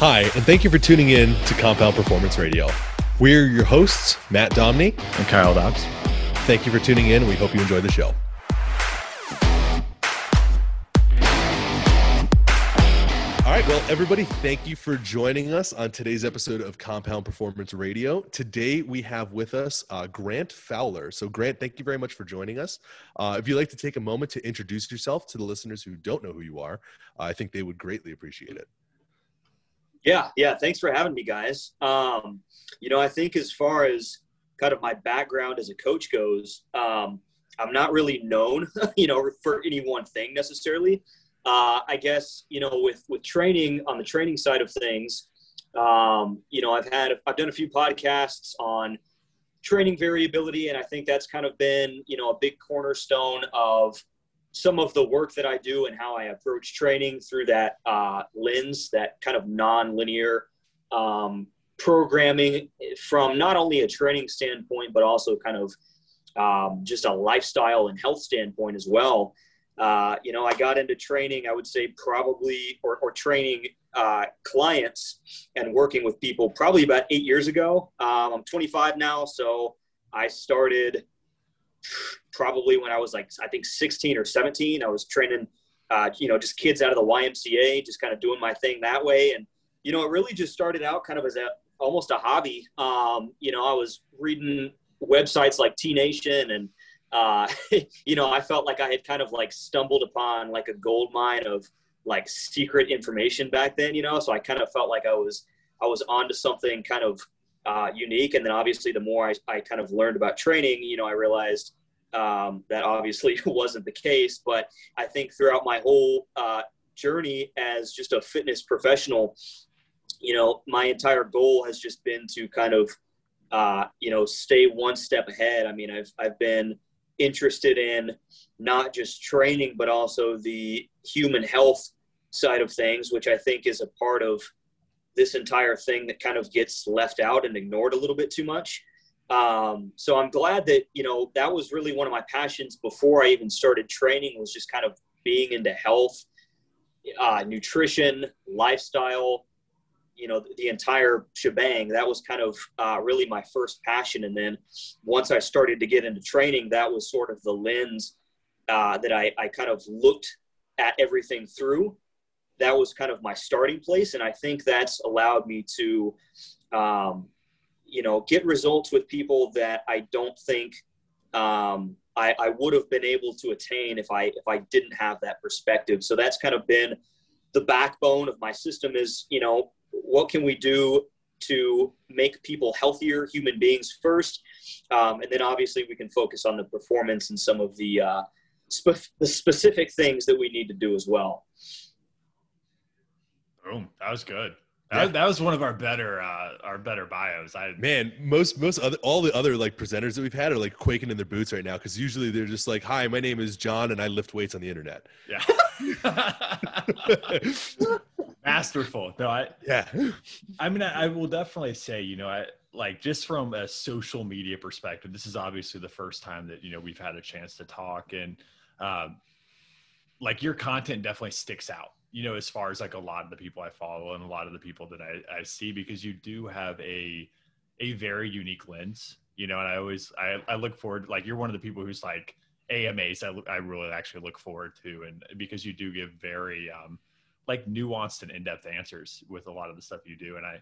Hi, and thank you for tuning in to Compound Performance Radio. We're your hosts, Matt Domney and Kyle Dobbs. Thank you for tuning in. We hope you enjoy the show. All right, well, everybody, thank you for joining us on today's episode of Compound Performance Radio. Today we have with us uh, Grant Fowler. So, Grant, thank you very much for joining us. Uh, if you'd like to take a moment to introduce yourself to the listeners who don't know who you are, uh, I think they would greatly appreciate it. Yeah, yeah. Thanks for having me, guys. Um, you know, I think as far as kind of my background as a coach goes, um, I'm not really known, you know, for any one thing necessarily. Uh, I guess you know, with with training on the training side of things, um, you know, I've had I've done a few podcasts on training variability, and I think that's kind of been you know a big cornerstone of some of the work that I do and how I approach training through that uh, lens, that kind of non-linear um, programming from not only a training standpoint, but also kind of um, just a lifestyle and health standpoint as well. Uh, you know, I got into training, I would say probably, or, or training uh, clients and working with people probably about eight years ago. Um, I'm 25 now, so I started probably when I was like, I think 16 or 17. I was training, uh, you know, just kids out of the YMCA, just kind of doing my thing that way. And, you know, it really just started out kind of as a almost a hobby. Um, you know, I was reading websites like T Nation and, uh, you know, I felt like I had kind of like stumbled upon like a gold mine of like secret information back then, you know, so I kind of felt like I was, I was onto something kind of uh, unique. And then obviously the more I, I kind of learned about training, you know, I realized um, that obviously wasn't the case. But I think throughout my whole uh, journey as just a fitness professional, you know, my entire goal has just been to kind of, uh, you know, stay one step ahead. I mean, I've, I've been interested in not just training, but also the human health side of things, which I think is a part of this entire thing that kind of gets left out and ignored a little bit too much. Um, so I'm glad that, you know, that was really one of my passions before I even started training was just kind of being into health, uh, nutrition, lifestyle, you know, the, entire shebang. That was kind of uh, really my first passion. And then once I started to get into training, that was sort of the lens uh, that I, I kind of looked at everything through that was kind of my starting place. And I think that's allowed me to, um, you know, get results with people that I don't think um, I, I would have been able to attain if I if I didn't have that perspective. So that's kind of been the backbone of my system. Is you know what can we do to make people healthier human beings first, um, and then obviously we can focus on the performance and some of the uh, the specific things that we need to do as well. Boom. That was good. That, yeah. that was one of our better uh, our better bios. I man, most most other all the other like presenters that we've had are like quaking in their boots right now because usually they're just like, "Hi, my name is John, and I lift weights on the internet." Yeah. Masterful. No, I yeah. I mean, I, I will definitely say, you know, I like just from a social media perspective, this is obviously the first time that you know we've had a chance to talk, and um, like your content definitely sticks out you know, as far as like a lot of the people I follow and a lot of the people that I, I see, because you do have a a very unique lens, you know, and I always I, I look forward like you're one of the people who's like AMAs I, I really actually look forward to and because you do give very um like nuanced and in-depth answers with a lot of the stuff you do and I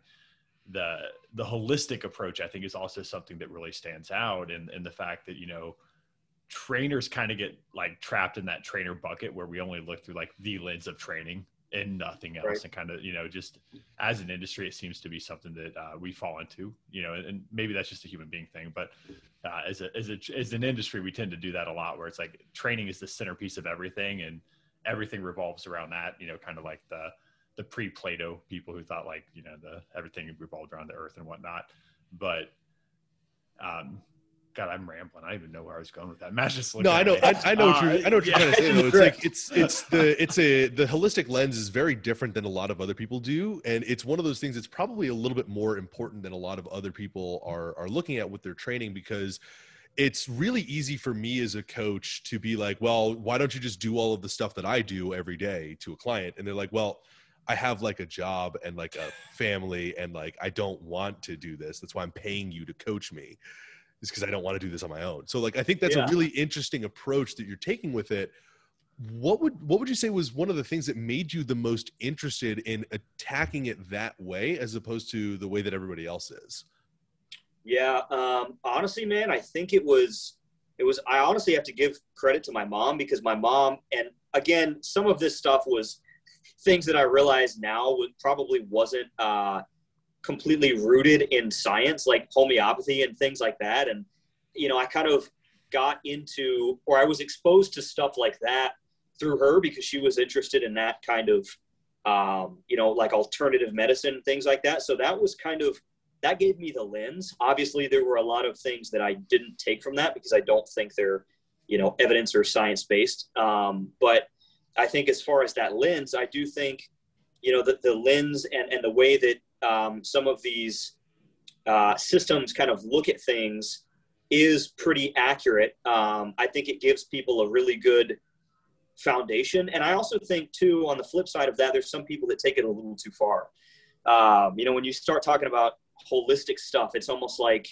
the the holistic approach I think is also something that really stands out and and the fact that you know trainers kind of get like trapped in that trainer bucket where we only look through like the lens of training and nothing else right. and kind of you know just as an industry it seems to be something that uh, we fall into you know and maybe that's just a human being thing but uh, as a as a as an industry we tend to do that a lot where it's like training is the centerpiece of everything and everything revolves around that you know kind of like the the pre-plato people who thought like you know the everything revolved around the earth and whatnot but um God, I'm rambling. I don't even know where I was going with that. Matt just no, I know, I, I, know what you're, I know what you're trying to say. Though. It's like it's it's the it's a the holistic lens is very different than a lot of other people do, and it's one of those things that's probably a little bit more important than a lot of other people are are looking at with their training because it's really easy for me as a coach to be like, well, why don't you just do all of the stuff that I do every day to a client? And they're like, well, I have like a job and like a family and like I don't want to do this. That's why I'm paying you to coach me. Is because I don't want to do this on my own. So like I think that's Yeah. a really interesting approach that you're taking with it. What would what would you say was one of the things that made you the most interested in attacking it that way as opposed to the way that everybody else is? Yeah, um, honestly, man, I think it was it was. I honestly have to give credit to my mom because my mom, and again, some of this stuff was things that I realized now would probably wasn't uh, completely rooted in science, like homeopathy and things like that. And you know, I kind of got into, or I was exposed to stuff like that through her because she was interested in that kind of, um, you know, like alternative medicine, things like that. So that was kind of that gave me the lens. Obviously, there were a lot of things that I didn't take from that because I don't think they're, you know, evidence or science based. Um, but I think as far as that lens, I do think, you know, that the lens and, and the way that um, some of these uh, systems kind of look at things is pretty accurate. Um, I think it gives people a really good foundation. And I also think, too, on the flip side of that, there's some people that take it a little too far. Um, you know, when you start talking about holistic stuff, it's almost like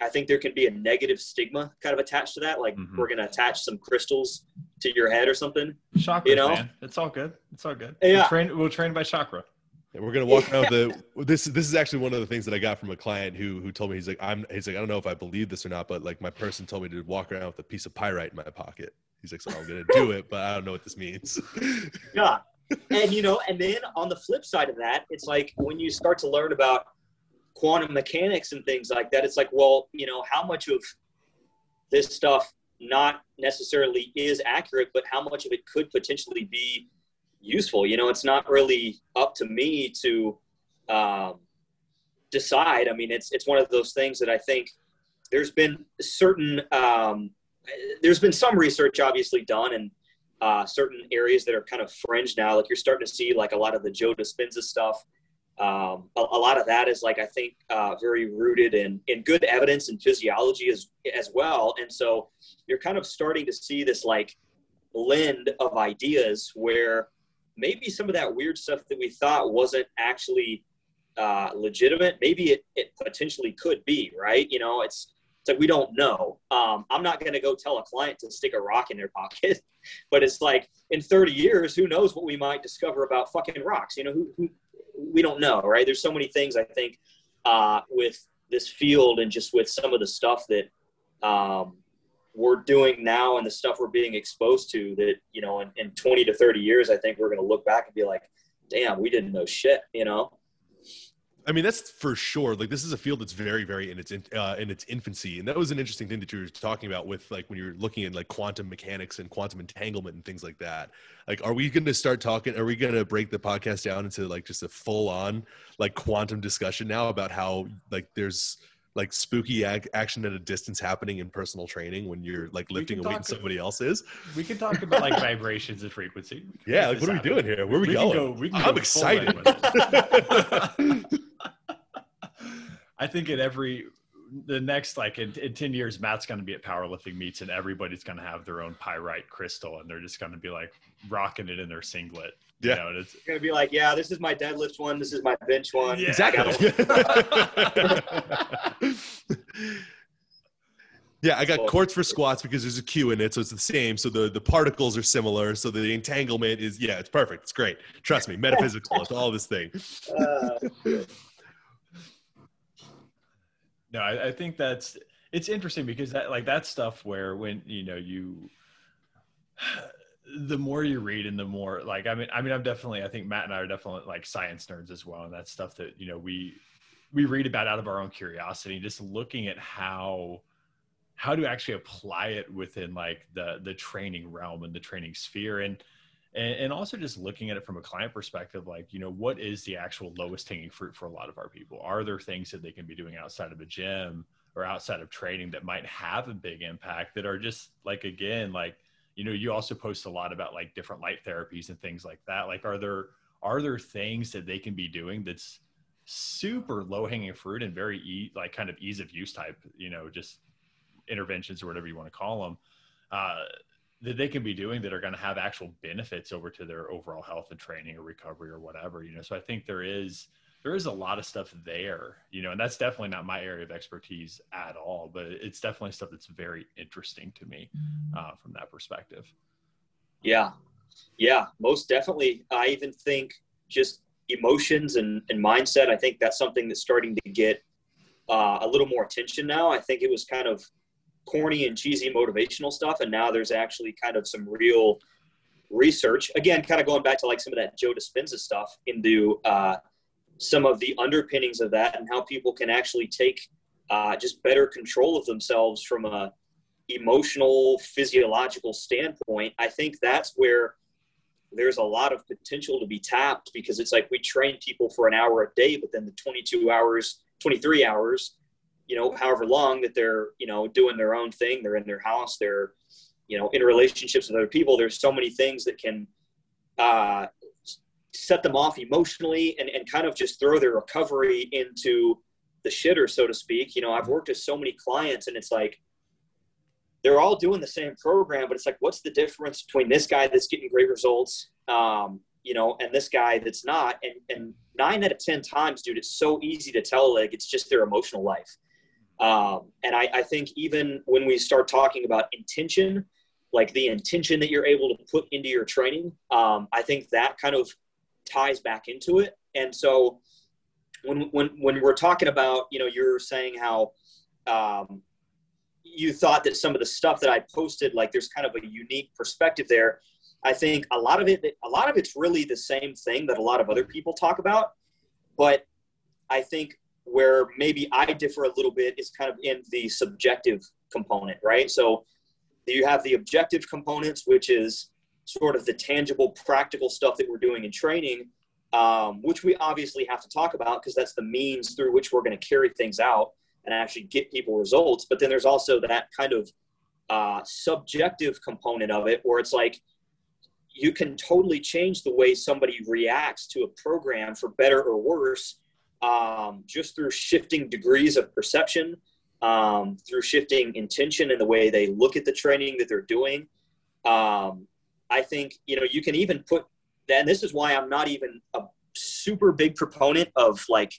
I think there can be a negative stigma kind of attached to that. Like Mhm. we're going to attach some crystals to your head or something. Chakra, You know? man. It's all good. It's all good. Yeah. We'll train, we'll train by chakra. And we're gonna walk around with the this this is actually one of the things that I got from a client who who told me he's like I'm he's like I don't know if I believe this or not, but like my person told me to walk around with a piece of pyrite in my pocket. He's like, so I'm gonna do it, but I don't know what this means. Yeah. and you know, and then on the flip side of that, it's like when you start to learn about quantum mechanics and things like that, it's like, well, you know, how much of this stuff not necessarily is accurate, but how much of it could potentially be useful? You know, it's not really up to me to um, decide. I mean, it's it's one of those things that I think there's been certain um, there's been some research obviously done and uh, certain areas that are kind of fringe now. Like you're starting to see like a lot of the Joe Dispenza stuff. Um, a, a lot of that is like I think uh, very rooted in in good evidence and physiology as as well. And so you're kind of starting to see this like blend of ideas where maybe some of that weird stuff that we thought wasn't actually uh, legitimate, maybe it, it potentially could be, right? You know, it's it's like we don't know. Um, I'm not going to go tell a client to stick a rock in their pocket, but it's like in 30 years, who knows what we might discover about fucking rocks? You know, who, who we don't know, right? There's so many things I think uh, with this field and just with some of the stuff that um, we're doing now and the stuff we're being exposed to that you know in, in 20 to 30 years, I think we're going to look back and be like, damn, we didn't know shit, you know. I mean, that's for sure. Like, this is a field that's very, very in its in, uh, in its infancy, and that was an interesting thing that you were talking about with like when you're looking at like quantum mechanics and quantum entanglement and things like that. Like, are we going to start talking? Are we going to break the podcast down into like just a full on like quantum discussion now about how like there's like spooky ac- action at a distance happening in personal training when you're like lifting a weight and somebody else is? We can talk about like vibrations and frequency. Yeah, like what are we doing here? Where are we, We going? go- we I'm excited. I think in every the next like in, in 10 years matt's going to be at powerlifting meets and everybody's going to have their own pyrite crystal and they're just going to be like rocking it in their singlet you Yeah. know, and it's You're gonna be like, yeah, this is my deadlift one, this is my bench one. Yeah. Exactly. yeah, I got Cool. quartz for squats because there's a Q in it, so it's the same. So the, the particles are similar. So the entanglement is yeah, it's perfect. It's great. Trust me, metaphysical. it's all this thing. Uh, no I, I think that's it's interesting because that like that stuff where when you know you the more you read and the more like i mean i mean i'm definitely i think matt and i are definitely like science nerds as well and that's stuff that you know we we read about out of our own curiosity just looking at how how to actually apply it within like the the training realm and the training sphere and and, and also just looking at it from a client perspective like you know what is the actual lowest hanging fruit for a lot of our people? Are there things that they can be doing outside of a gym or outside of training that might have a big impact that are just like again like you know you also post a lot about like different light therapies and things like that. Like are there are there things that they can be doing that's super low hanging fruit and very e- like kind of ease of use type you know just interventions or whatever you want to call them uh, that they can be doing that are going to have actual benefits over to their overall health and training or recovery or whatever you know? So i think there is there is a lot of stuff there you know and that's definitely not my area of expertise at all but it's definitely stuff that's very interesting to me mm-hmm. uh, from that perspective. Yeah. Yeah most definitely. I even think just emotions and, and mindset i think that's something that's starting to get uh, a little more attention now. I think it was kind of corny and cheesy motivational stuff and now there's actually kind of some real research. Again kind of going back to like some of that joe dispenza stuff into uh, some of the underpinnings of that and how people can actually take uh, just better control of themselves from a emotional physiological standpoint i think that's where there's a lot of potential to be tapped because it's like we train people for an hour a day but then the 22 hours 23 hours you know, however long that they're, you know, doing their own thing, they're in their house, they're, you know, in relationships with other people. There's so many things that can uh, set them off emotionally and, and kind of just throw their recovery into the shitter, so to speak. You know, I've worked with so many clients and it's like, they're all doing the same program, but it's like, what's the difference between this guy that's getting great results, um, you know, and this guy that's not? And, and nine out of 10 times, dude, it's so easy to tell, like, it's just their emotional life. Um, and I, I think even when we start talking about intention, like the intention that you're able to put into your training, um, I think that kind of ties back into it. And so when, when, when we're talking about, you know, you're saying how um, you thought that some of the stuff that I posted, like there's kind of a unique perspective there. I think a lot of it, a lot of it's really the same thing that a lot of other people talk about. But I think where maybe I differ a little bit is kind of in the subjective component, right? So you have the objective components, which is sort of the tangible, practical stuff that we're doing in training, um, which we obviously have to talk about because that's the means through which we're going to carry things out and actually get people results. But then there's also that kind of uh, subjective component of it where it's like you can totally change the way somebody reacts to a program for better or worse um, just through shifting degrees of perception, um, through shifting intention in the way they look at the training that they're doing. Um, I think, you know, you can even put, and this is why I'm not even a super big proponent of like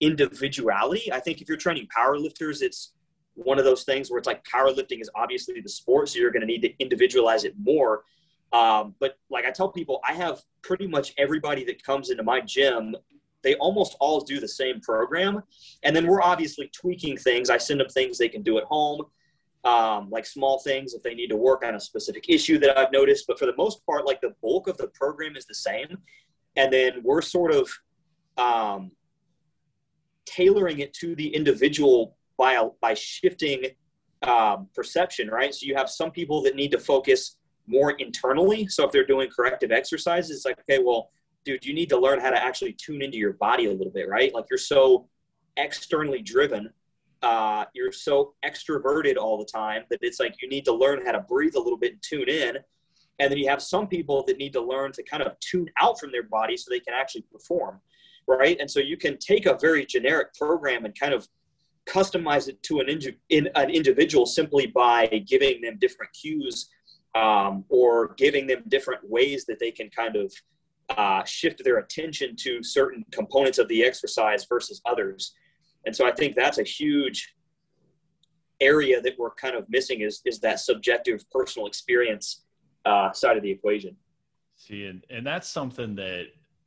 individuality. I think if you're training powerlifters, it's one of those things where it's like powerlifting is obviously the sport, so you're going to need to individualize it more. Um, but like I tell people, I have pretty much everybody that comes into my gym they almost all do the same program. And then we're obviously tweaking things. I send them things they can do at home, um, like small things if they need to work on a specific issue that I've noticed. But for the most part, like the bulk of the program is the same. And then we're sort of um, tailoring it to the individual by, by shifting um, perception, right? So you have some people that need to focus more internally. So if they're doing corrective exercises, it's like, okay, well, dude, you need to learn how to actually tune into your body a little bit, right? Like you're so externally driven, uh, you're so extroverted all the time that it's like you need to learn how to breathe a little bit and tune in. And then you have some people that need to learn to kind of tune out from their body so they can actually perform, right? And so you can take a very generic program and kind of customize it to an, in, an individual simply by giving them different cues um, or giving them different ways that they can kind of uh, shift their attention to certain components of the exercise versus others. And so I think that's a huge area that we're kind of missing is, is that subjective personal experience uh, side of the equation. See, and, and that's something that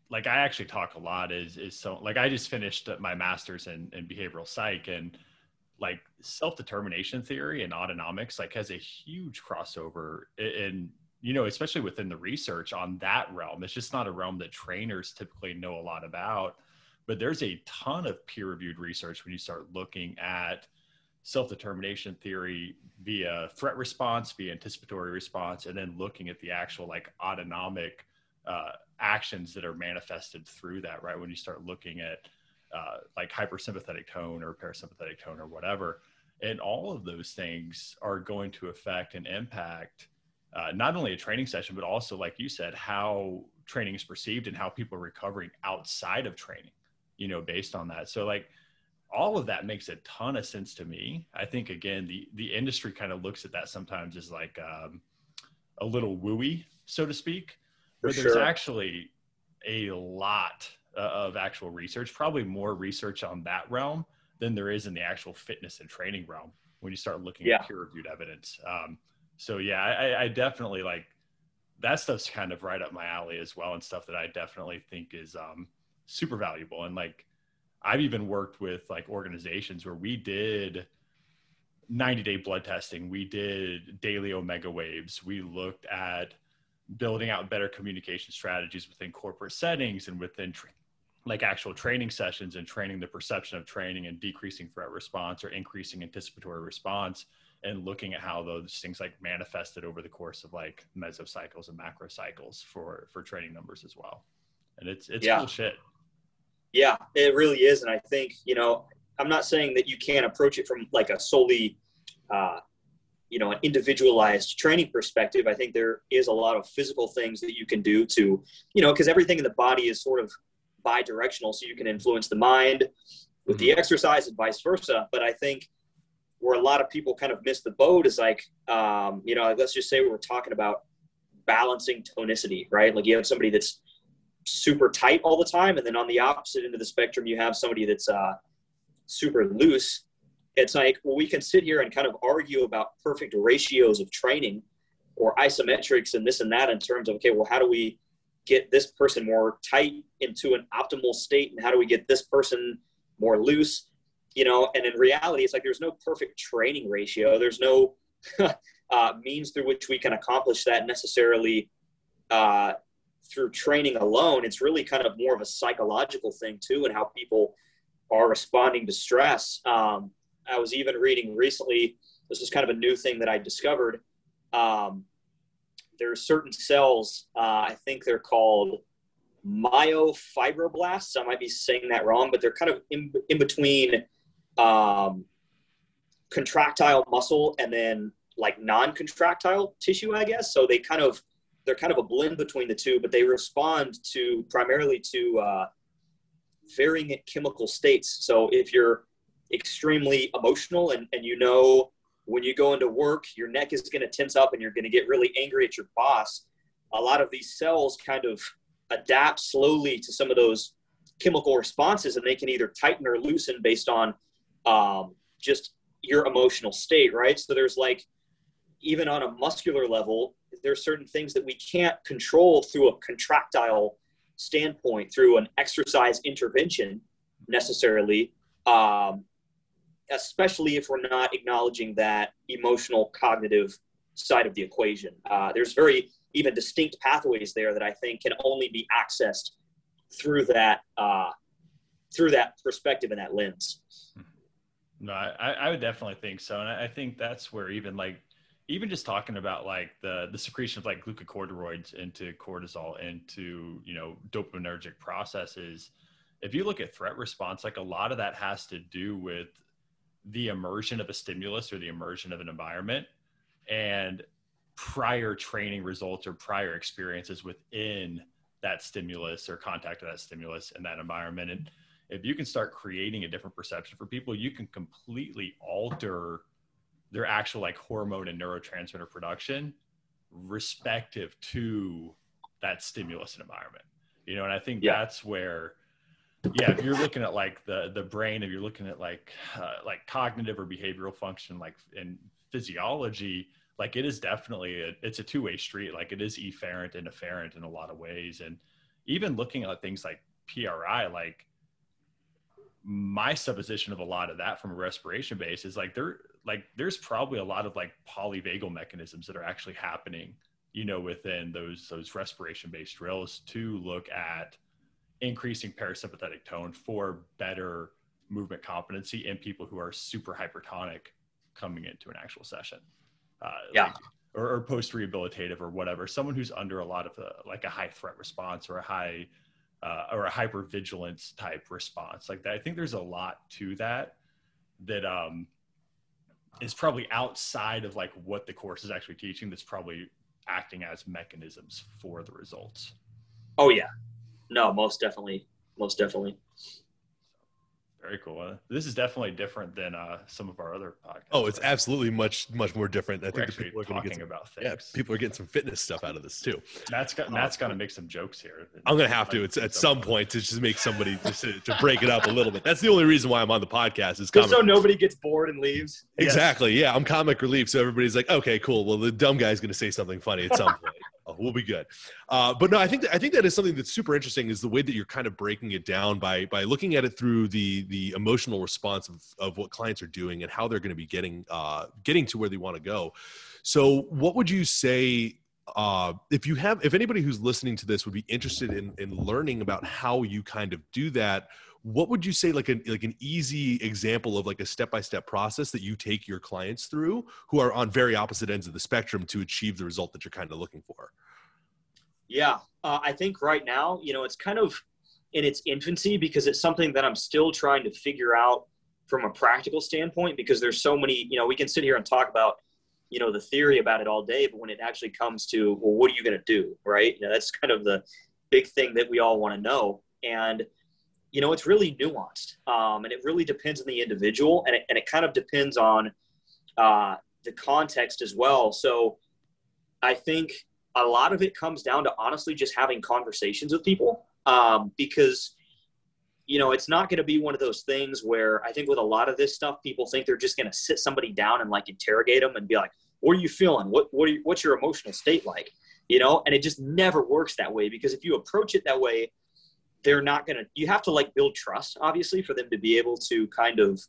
like I actually talk a lot is, is so like I just finished my master's in, in behavioral psych and like self-determination theory and autonomics like has a huge crossover and you know, especially within the research on that realm. It's just not a realm that trainers typically know a lot about. But there's a ton of peer reviewed research when you start looking at self determination theory via threat response, via anticipatory response, and then looking at the actual like autonomic uh, actions that are manifested through that, right? When you start looking at uh, like hypersympathetic tone or parasympathetic tone or whatever. And all of those things are going to affect and impact uh, not only a training session, but also, like you said, how training is perceived and how people are recovering outside of training, you know, based on that. So, like, all of that makes a ton of sense to me. I think again, the the industry kind of looks at that sometimes as like, um, a little wooey, so to speak. But For there's sure. actually a lot uh, of actual research, probably more research on that realm than there is in the actual fitness and training realm when you start looking Yeah. at peer reviewed evidence. Um, so yeah, I, I definitely like that stuff's kind of right up my alley as well, and stuff that I definitely think is um, super valuable. And like, I've even worked with like organizations where we did 90 day blood testing, we did daily Omegawaves, we looked at building out better communication strategies within corporate settings and within tra- like actual training sessions and training the perception of training and decreasing threat response or increasing anticipatory response and looking at how those things like manifested over the course of like mesocycles and macro cycles for for training numbers as well and it's it's Yeah. cool shit Yeah, it really is. And I think, you know, I'm not saying that you can't approach it from like a solely, uh, you know, an individualized training perspective. I think there is a lot of physical things that you can do to, you know, because everything in the body is sort of bi-directional. So you can influence the mind with the exercise and vice versa. But I think where a lot of people kind of miss the boat is like, um, you know, let's just say we're talking about balancing tonicity, right? Like you have somebody that's super tight all the time, and then on the opposite end of the spectrum, you have somebody that's uh, super loose. It's like, well, we can sit here and kind of argue about perfect ratios of training or isometrics and this and that in terms of, okay, well, how do we get this person more tight into an optimal state and how do we get this person more loose? You know, and in reality, it's like there's no perfect training ratio. There's no uh, means through which we can accomplish that necessarily uh, through training alone. It's really kind of more of a psychological thing too, and how people are responding to stress. Um, I was even reading recently. This is kind of a new thing that I discovered. Um, there are certain cells. Uh, I think they're called myofibroblasts. I might be saying that wrong, but they're kind of in, in between um, contractile muscle and then like non-contractile tissue, I guess. So they kind of they're kind of a blend between the two, but they respond to primarily to uh, varying chemical states. So if you're extremely emotional and, and you know when you go into work, your neck is going to tense up and you're going to get really angry at your boss, a lot of these cells kind of adapt slowly to some of those chemical responses and they can either tighten or loosen based on um, just your emotional state, right? So there's like, even on a muscular level, there's certain things that we can't control through a contractile standpoint, through an exercise intervention necessarily, um, especially if we're not acknowledging that emotional cognitive side of the equation. Uh, there's very even distinct pathways there that I think can only be accessed through that uh, through that perspective and that lens. No, I, I would definitely think so, and I think that's where even like even just talking about like the the secretion of like glucocorticoids into cortisol into you know dopaminergic processes. If you look at threat response, like a lot of that has to do with the immersion of a stimulus or the immersion of an environment, and prior training results or prior experiences within that stimulus or contact of that stimulus in that environment and if you can start creating a different perception for people, you can completely alter their actual like hormone and neurotransmitter production respective to that stimulus and environment. You know, and I think Yeah. that's where yeah, if you're looking at like the the brain, if you're looking at like uh, like cognitive or behavioral function like in physiology, like it is definitely a, it's a two-way street. Like it is efferent and afferent in a lot of ways and even looking at things like PRI like my supposition of a lot of that from a respiration base is like there like there's probably a lot of like polyvagal mechanisms that are actually happening you know within those those respiration based drills to look at increasing parasympathetic tone for better movement competency in people who are super hypertonic coming into an actual session uh, Yeah. like- or, or post rehabilitative or whatever someone who's under a lot of uh like a high threat response or a high uh, or a hyper vigilance type response like that. I think there's a lot to that that um, is probably outside of like what the course is actually teaching. That's probably acting as mechanisms for the results. Oh yeah, no, most definitely, most definitely. Very cool. Uh, this is definitely different than uh, some of our other podcasts. Oh, it's absolutely much much more different. I We're think people are talking some, about yeah, things. people are getting some fitness stuff out of this too. Matt's got Matt's got to make some jokes here. I'm gonna have to. It's at some point to just make somebody just to, to break it up a little bit. That's the only reason why I'm on the podcast. Is Just so nobody gets bored and leaves. exactly. Yeah, I'm comic relief, so everybody's like, okay, cool. Well, the dumb guy's gonna say something funny at some point. Oh, we'll be good. Uh, but no, I think that, I think that is something that's super interesting. Is the way that you're kind of breaking it down by by looking at it through the the emotional response of, of what clients are doing and how they're going to be getting uh, getting to where they want to go. So, what would you say uh, if you have if anybody who's listening to this would be interested in in learning about how you kind of do that? What would you say like an like an easy example of like a step by step process that you take your clients through who are on very opposite ends of the spectrum to achieve the result that you're kind of looking for? Yeah, uh, I think right now, you know, it's kind of in its infancy because it's something that I'm still trying to figure out from a practical standpoint because there's so many, you know, we can sit here and talk about, you know, the theory about it all day, but when it actually comes to, well, what are you going to do? Right. You know, that's kind of the big thing that we all want to know. And, you know, it's really nuanced um, and it really depends on the individual and it, and it kind of depends on uh, the context as well. So I think a lot of it comes down to honestly just having conversations with people um, because you know it's not going to be one of those things where i think with a lot of this stuff people think they're just going to sit somebody down and like interrogate them and be like what are you feeling? What, what you, what's your emotional state like? You know? And it just never works that way because if you approach it that way they're not going to you have to like build trust obviously for them to be able to kind of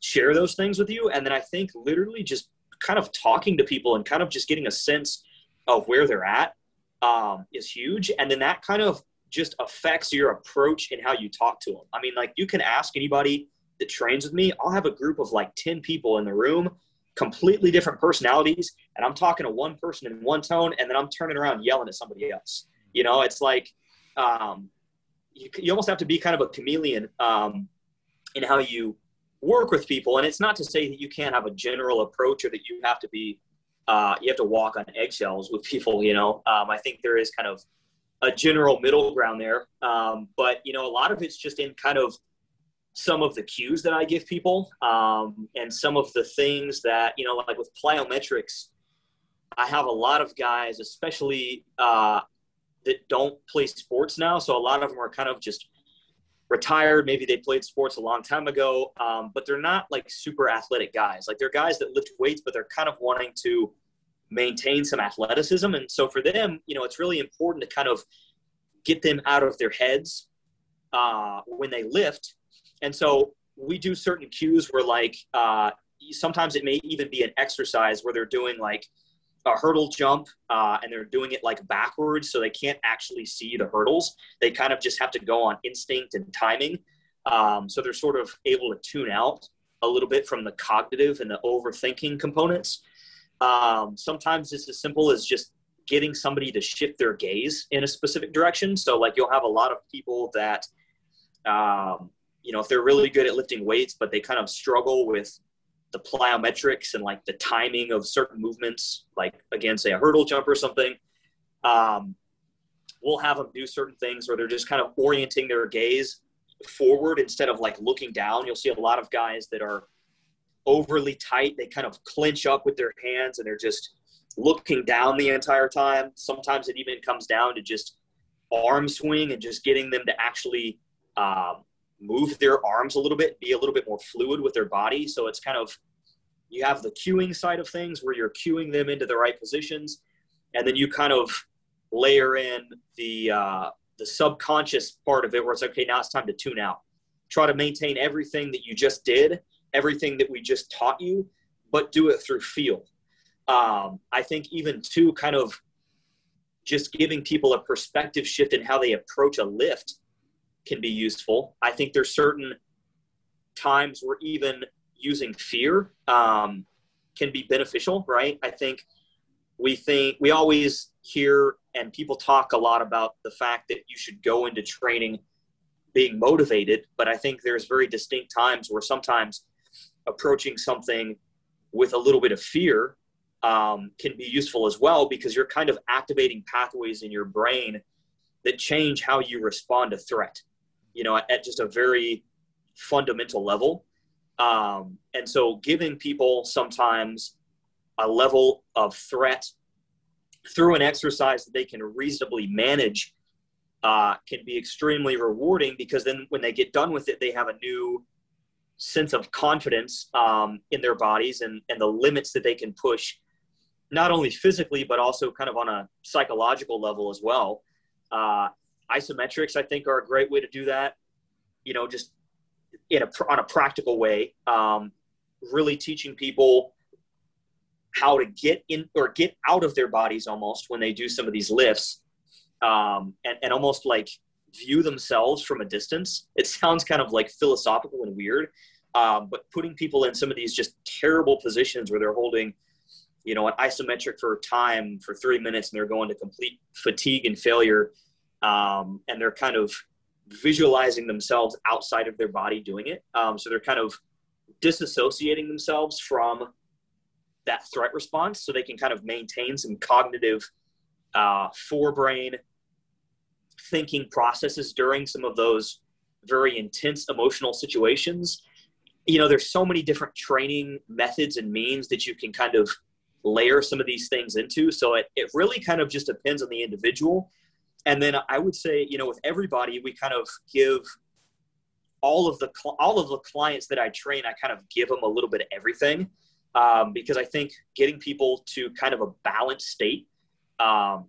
share those things with you and then i think literally just kind of talking to people and kind of just getting a sense of where they're at um, is huge. And then that kind of just affects your approach and how you talk to them. I mean, like you can ask anybody that trains with me, I'll have a group of like 10 people in the room, completely different personalities. And I'm talking to one person in one tone, and then I'm turning around yelling at somebody else. You know, it's like um, you, you almost have to be kind of a chameleon um, in how you work with people. And it's not to say that you can't have a general approach or that you have to be uh, you have to walk on eggshells with people. You know, um, I think there is kind of a general middle ground there, um, but you know, a lot of it's just in kind of some of the cues that I give people, um, and some of the things that you know, like with plyometrics. I have a lot of guys, especially uh, that don't play sports now. So a lot of them are kind of just retired. Maybe they played sports a long time ago, um, but they're not like super athletic guys. Like they're guys that lift weights, but they're kind of wanting to maintain some athleticism. And so for them, you know, it's really important to kind of get them out of their heads uh, when they lift. And so we do certain cues where like uh, sometimes it may even be an exercise where they're doing like a hurdle jump uh, and they're doing it like backwards so they can't actually see the hurdles. They kind of just have to go on instinct and timing. Um, so they're sort of able to tune out a little bit from the cognitive and the overthinking components. Um, sometimes it's as simple as just getting somebody to shift their gaze in a specific direction. So like you'll have a lot of people that um, you know if they're really good at lifting weights but they kind of struggle with the plyometrics and like the timing of certain movements, like again, say a hurdle jump or something. Um, we'll have them do certain things where they're just kind of orienting their gaze forward instead of like looking down. You'll see a lot of guys that are overly tight. They kind of clinch up with their hands and they're just looking down the entire time. Sometimes it even comes down to just arm swing and just getting them to actually um, move their arms a little bit, be a little bit more fluid with their body. So it's kind of you have the cueing side of things where you're cueing them into the right positions, and then you kind of layer in the uh, the subconscious part of it where it's okay now it's time to tune out. Try to maintain everything that you just did, everything that we just taught you, but do it through feel. Um, I think even too kind of just giving people a perspective shift in how they approach a lift can be useful. I think there's certain times where even using fear um, can be beneficial, right? I think we think we always hear and people talk a lot about the fact that you should go into training being motivated, but I think there's very distinct times where sometimes approaching something with a little bit of fear um, can be useful as well because you're kind of activating pathways in your brain that change how you respond to threat you know, at, just a very fundamental level. Um, and so giving people sometimes a level of threat through an exercise that they can reasonably manage uh, can be extremely rewarding because then when they get done with it, they have a new sense of confidence um, in their bodies and, and the limits that they can push, not only physically, but also kind of on a psychological level as well. Uh, isometrics, I think, are a great way to do that. You know, just in a, on a practical way, um, really teaching people how to get in or get out of their bodies almost when they do some of these lifts um, and, and almost like view themselves from a distance. It sounds kind of like philosophical and weird, um, but putting people in some of these just terrible positions where they're holding, you know, an isometric for time for three minutes and they're going to complete fatigue and failure, um, and they're kind of visualizing themselves outside of their body doing it. Um, so they're kind of disassociating themselves from that threat response so they can kind of maintain some cognitive uh, forebrain thinking processes during some of those very intense emotional situations. You know there's so many different training methods and means that you can kind of layer some of these things into. So it, it really kind of just depends on the individual and then i would say you know with everybody we kind of give all of the all of the clients that i train i kind of give them a little bit of everything um, because i think getting people to kind of a balanced state um,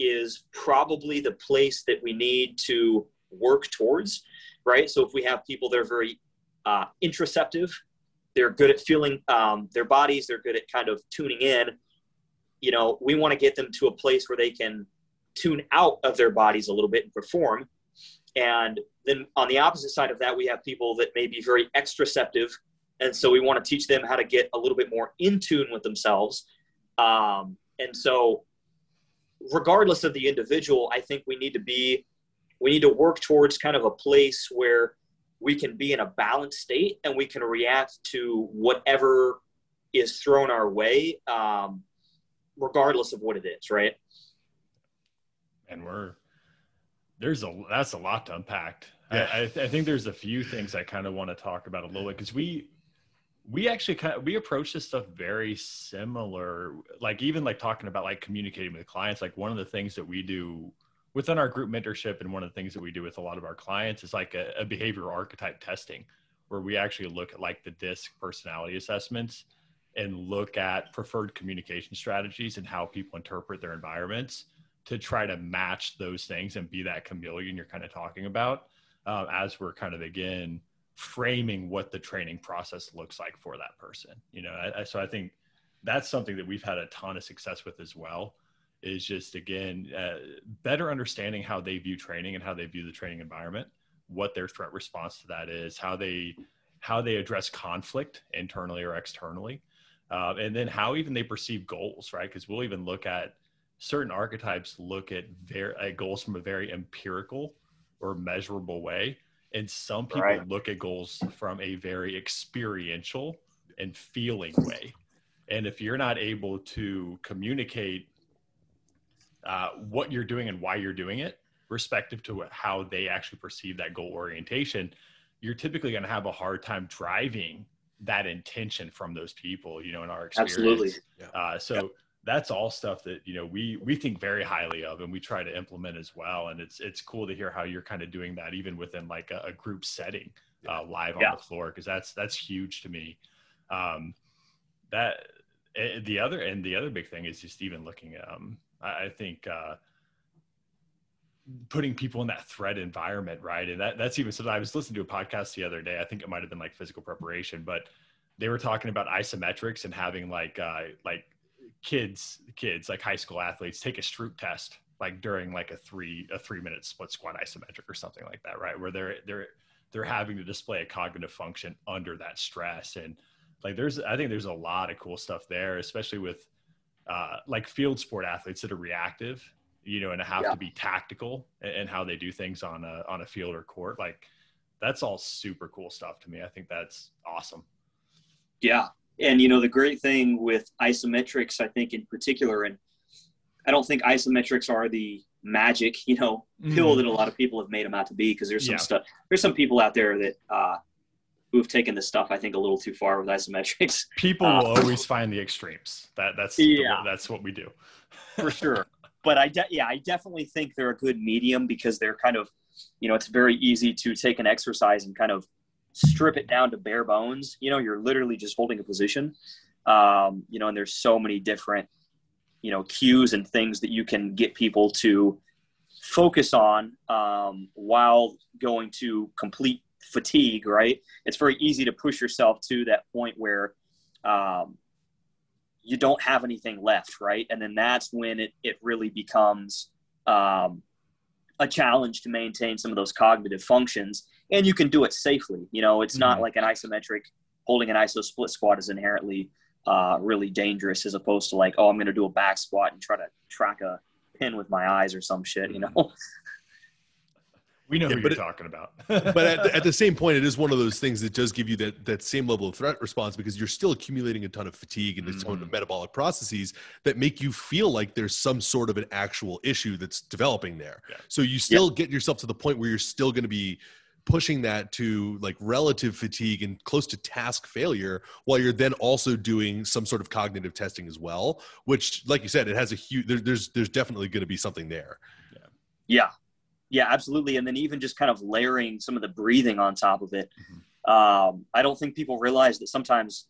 is probably the place that we need to work towards, right? So if we have people that are very uh, interoceptive, they're good at feeling um, their bodies, they're good at kind of tuning in. You know, we want to get them to a place where they can tune out of their bodies a little bit and perform. And then on the opposite side of that, we have people that may be very extraceptive. And so we want to teach them how to get a little bit more in tune with themselves. Um, and so regardless of the individual, I think we need to be, we need to work towards kind of a place where we can be in a balanced state and we can react to whatever is thrown our way, um, regardless of what it is, right? And we're there's a that's a lot to unpack. Yeah. I, I, I think there's a few things I kind of want to talk about a little bit because we we actually kind of we approach this stuff very similar like even like talking about like communicating with clients like one of the things that we do within our group mentorship and one of the things that we do with a lot of our clients is like a, a behavioral archetype testing where we actually look at like the DISC personality assessments and look at preferred communication strategies and how people interpret their environments to try to match those things and be that chameleon you're kind of talking about um, as we're kind of again framing what the training process looks like for that person you know? I, I, so i think that's something that we've had a ton of success with as well is just again uh, better understanding how they view training and how they view the training environment what their threat response to that is how they how they address conflict internally or externally uh, and then how even they perceive goals right? Because we'll even look at certain archetypes look at their at goals from a very empirical or measurable way and some people right. look at goals from a very experiential and feeling way. And if you're not able to communicate uh, what you're doing and why you're doing it, respective to how they actually perceive that goal orientation, you're typically going to have a hard time driving that intention from those people, you know, in our experience. Absolutely. Uh, so that's all stuff that you know we we think very highly of and we try to implement as well. And it's it's cool to hear how you're kind of doing that even within like a, a group setting uh, live yeah. on the floor because that's that's huge to me. Um, that eh, the other and the other big thing is just even looking um, I, I think uh, putting people in that threat environment right? And that that's even something i was listening to a podcast the other day i think it might have been like physical preparation but they were talking about isometrics and having like uh, like kids kids like high school athletes take a Stroop test like during like a three a three minute split squat isometric or something like that right? Where they're they're they're having to display a cognitive function under that stress. And like there's i think there's a lot of cool stuff there especially with uh, like field sport athletes that are reactive you know and have yeah. to be tactical and how they do things on a on a field or court. Like that's all super cool stuff to me. I think that's awesome. Yeah and you know the great thing with isometrics i think in particular and i don't think isometrics are the magic, you know, Mm-hmm. pill that a lot of people have made them out to be. Because there's some Yeah. stuff, there's some people out there that uh, who have taken this stuff, I think, a little too far with isometrics. People Uh, will always find the extremes. That that's the- Yeah. that's what we do. for sure. But I, de- yeah, I definitely think they're a good medium because they're kind of, you know, it's very easy to take an exercise and kind of strip it down to bare bones. You know, you're literally just holding a position. Um, you know, and there's so many different, you know, cues and things that you can get people to focus on um, while going to complete fatigue. Right? It's very easy to push yourself to that point where. Um, you don't have anything left, right? And then that's when it, it really becomes um, a challenge to maintain some of those cognitive functions. And you can do it safely. You know, it's not Mhm. like an isometric holding an iso split squat is inherently uh, really dangerous as opposed to like, oh, I'm going to do a back squat and try to track a pin with my eyes or some shit, you know? We know Yeah, who but you're it- talking about. but at, the- at the same point, it is one of those things that does give you that that same level of threat response because you're still accumulating a ton of fatigue and a ton Mhm. of metabolic processes that make you feel like there's some sort of an actual issue that's developing there. Yeah. So you still get yourself to the point where you're still going to be pushing that to like relative fatigue and close to task failure while you're then also doing some sort of cognitive testing as well which like you said it has a huge there, there's there's definitely going to be something there Yeah. Yeah, absolutely. And then even just kind of layering some of the breathing on top of it. Mm-hmm. Um, I don't think people realize that sometimes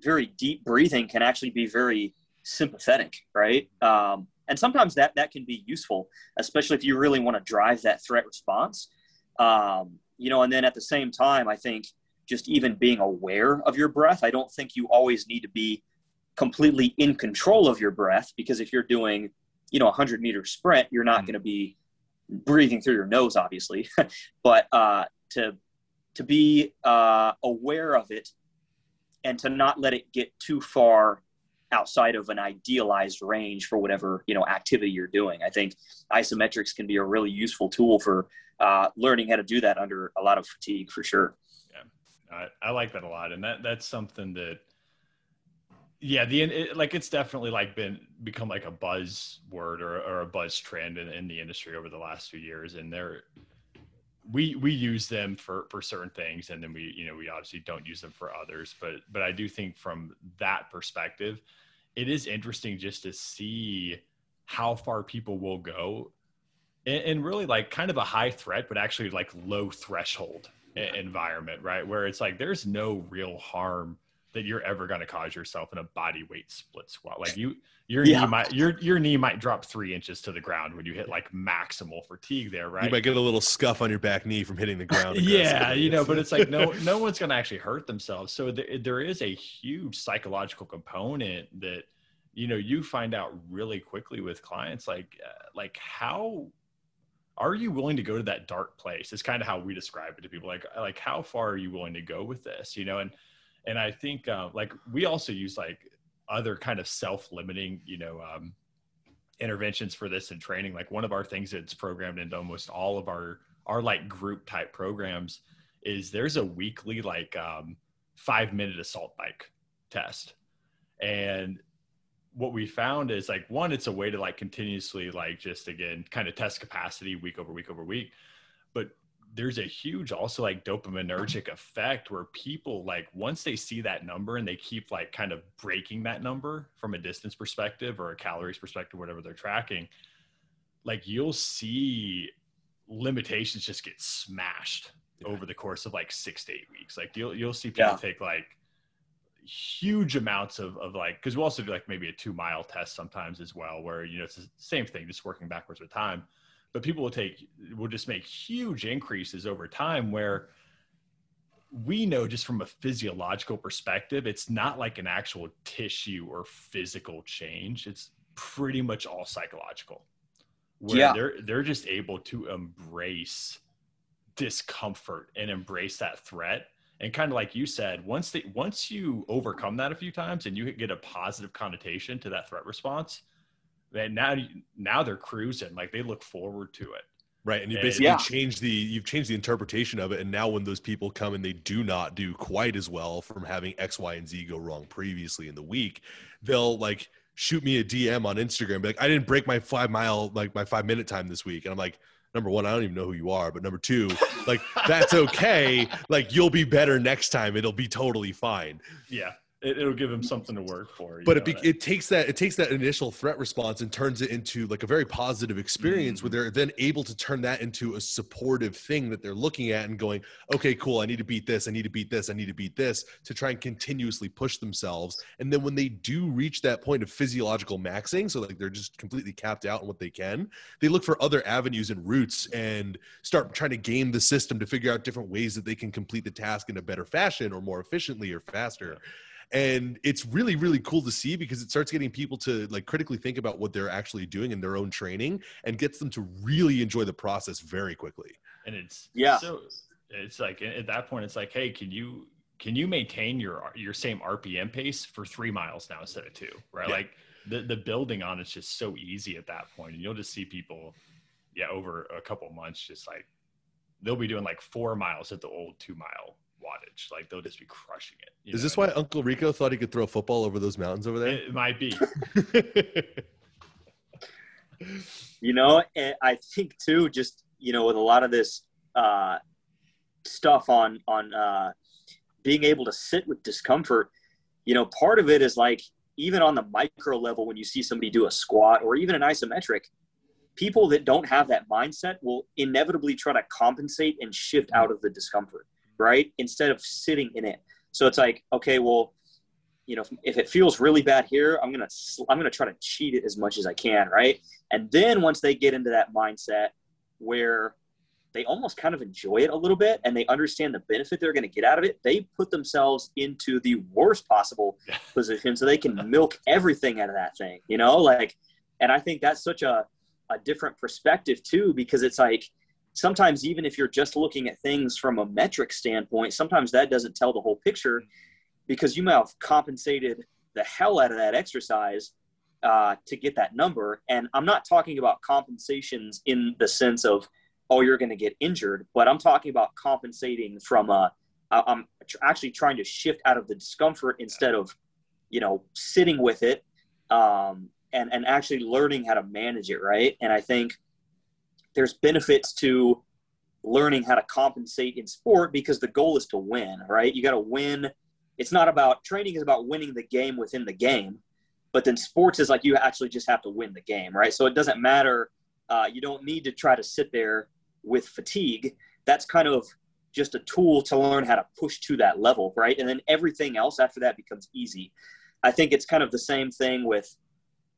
very deep breathing can actually be very sympathetic, right? Um, and sometimes that that can be useful, especially if you really want to drive that threat response. Um, you know, and then at the same time, I think just even being aware of your breath. I don't think you always need to be completely in control of your breath because if you're doing, you know, a hundred meter sprint, you're not Mhm. going to be breathing through your nose, obviously. but uh, to to be uh, aware of it and to not let it get too far outside of an idealized range for whatever you know activity you're doing. I think isometrics can be a really useful tool for uh, learning how to do that under a lot of fatigue, for sure. I, I like that a lot, and that that's something that, yeah, the it, like it's definitely like been become like a buzz word or, or a buzz trend in, in the industry over the last few years, and they're we we use them for for certain things, and then we you know we obviously don't use them for others, but but I do think from that perspective, it is interesting just to see how far people will go and, and really like kind of a high threat but actually like low threshold environment right? Where it's like there's no real harm that you're ever going to cause yourself in a body weight split squat. Like you your Yeah. knee might your your knee might drop three inches to the ground when you hit like maximal fatigue there right? you might get a little scuff on your back knee from hitting the ground yeah you know but it's like no no one's going to actually hurt themselves. So there, there is a huge psychological component that you know you find out really quickly with clients like uh, like how are you willing to go to that dark place? It's kind of how we describe it to people. Like like how far are you willing to go with this you know? And and i think uh, like we also use like other kind of self-limiting you know um, interventions for this in training. Like one of our things that's programmed into almost all of our our like group type programs is there's a weekly like um, five minute assault bike test. And what we found is like one it's a way to like continuously like just again kind of test capacity week over week over week. But there's a huge also like dopaminergic effect where people like once they see that number and they keep like kind of breaking that number from a distance perspective or a calories perspective whatever they're tracking like you'll see limitations just get smashed Yeah. over the course of like six to eight weeks like you'll you'll see people Yeah. take like huge amounts of, of like because we also do like maybe a two mile test sometimes as well where you know it's the same thing just working backwards with time but people will take will just make huge increases over time where we know just from a physiological perspective it's not like an actual tissue or physical change it's pretty much all psychological where Yeah. they're they're just able to embrace discomfort and embrace that threat and kind of like you said once they once you overcome that a few times and you get a positive connotation to that threat response then now now they're cruising like they look forward to it Right, and you basically yeah. change the you've changed the interpretation of it, and now when those people come and they do not do quite as well from having X, Y, and Z go wrong previously in the week, they'll like shoot me a DM on Instagram, be like, I didn't break my five mile, like my five minute time this week. And I'm like, number one, I don't even know who you are, but number two, like that's okay. Like you'll be better next time. It'll be totally fine. Yeah it, will give him something to work for. But it, be, it takes that it takes that initial threat response and turns it into like a very positive experience mm-hmm. where they're then able to turn that into a supportive thing that they're looking at and going, okay, cool, I need to beat this, I need to beat this, I need to beat this to try and continuously push themselves. And then when they do reach that point of physiological maxing, so like they're just completely capped out on what they can, they look for other avenues and routes and start trying to game the system to figure out different ways that they can complete the task in a better fashion or more efficiently or faster and it's really really cool to see because it starts getting people to like critically think about what they're actually doing in their own training and gets them to really enjoy the process very quickly. And it's yeah. so it's like at that point it's like hey can you can you maintain your your same rpm pace for three miles now instead of two right? Yeah. like the, the building on it's just so easy at that point. And you'll just see people yeah over a couple months just like they'll be doing like four miles at the old two mile wattage. Like they'll just be crushing it. Is this why Uncle Rico thought he could throw a football over those mountains over there? It might be. you know, and I think too, just you know, with a lot of this uh, stuff on on uh, being able to sit with discomfort, you know, part of it is like even on the micro level when you see somebody do a squat or even an isometric people that don't have that mindset will inevitably try to compensate and shift out of the discomfort right? Instead of sitting in it. So it's like, okay, well, you know, if, if it feels really bad here, I'm gonna I'm gonna try to cheat it as much as I can, right? And then once they get into that mindset where they almost kind of enjoy it a little bit and they understand the benefit they're going to get out of it, they put themselves into the worst possible position so they can milk everything out of that thing, you know? Like, and I think that's such a, a different perspective too, because it's like, sometimes even if you're just looking at things from a metric standpoint sometimes that doesn't tell the whole picture because you might have compensated the hell out of that exercise uh, to get that number. And i'm not talking about compensations in the sense of oh you're going to get injured but i'm talking about compensating from a i'm actually trying to shift out of the discomfort instead of you know sitting with it um, and and actually learning how to manage it right? And i think there's benefits to learning how to compensate in sport because the goal is to win, right? You got to win. It's not about training is about winning the game within the game, but then sports is like you actually just have to win the game, right? So it doesn't matter. Uh, you don't need to try to sit there with fatigue. That's kind of just a tool to learn how to push to that level, right? And then everything else after that becomes easy. I think it's kind of the same thing with,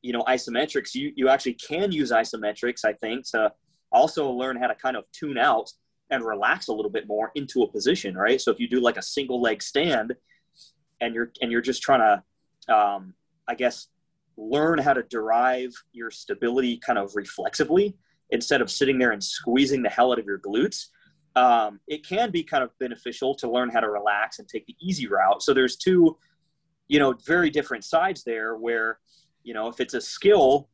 you know, isometrics. You you actually can use isometrics, I think, to also learn how to kind of tune out and relax a little bit more into a position, right? So if you do like a single leg stand and you're and you're just trying to um, I guess learn how to derive your stability kind of reflexively instead of sitting there and squeezing the hell out of your glutes. Um, it can be kind of beneficial to learn how to relax and take the easy route. So there's two, you know, very different sides there where, you know, if it's a skill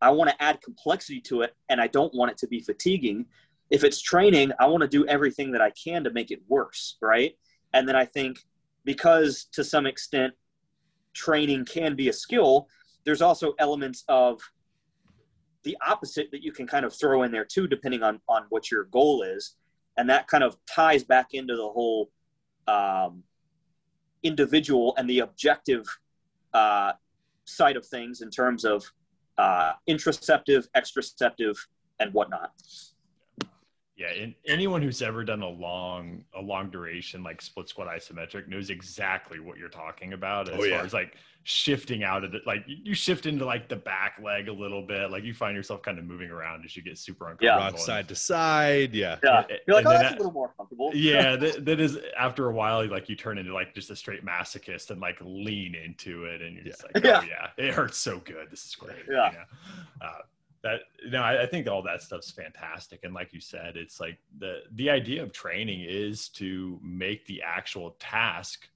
I want to add complexity to it and I don't want it to be fatiguing. If it's training, I want to do everything that I can to make it worse, right? And then I think because to some extent training can be a skill, there's also elements of the opposite that you can kind of throw in there too, depending on on what your goal is, and that kind of ties back into the whole um, individual and the objective uh, side of things in terms of uh, interoceptive, exteroceptive, and whatnot. Yeah, and anyone who's ever done a long, a long duration like split squat isometric knows exactly what you're talking about as oh, yeah. far as like shifting out of it. Like you shift into like the back leg a little bit, like you find yourself kind of moving around as you get super uncomfortable. Yeah, rock side to side. Yeah, yeah. You're like, oh, that's that, a little more comfortable. Yeah, that, that is after a while, like you turn into like just a straight masochist and like lean into it, and you're just like, oh yeah, it hurts so good. This is great. Yeah. You know? uh, that you know I, I, think all that stuff's fantastic. And like you said it's like the the idea of training is to make the actual task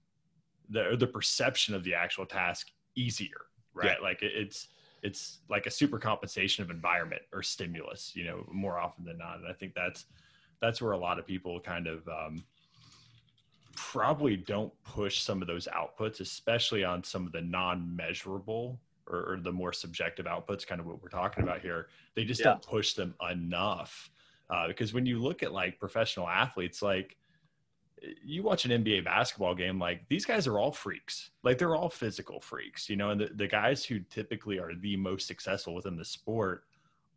the the perception of the actual task easier right? Yeah. like it, it's it's like a super compensation of environment or stimulus you know more often than not. And i think that's that's where a lot of people kind of um, probably don't push some of those outputs especially on some of the non-measurable or, or, the more subjective outputs, kind of what we're talking about here. They just yeah. don't push them enough. Uh, because when you look at like professional athletes, like you watch an NBA basketball game, like these guys are all freaks. Like they're all physical freaks, you know, and the, the guys who typically are the most successful within the sport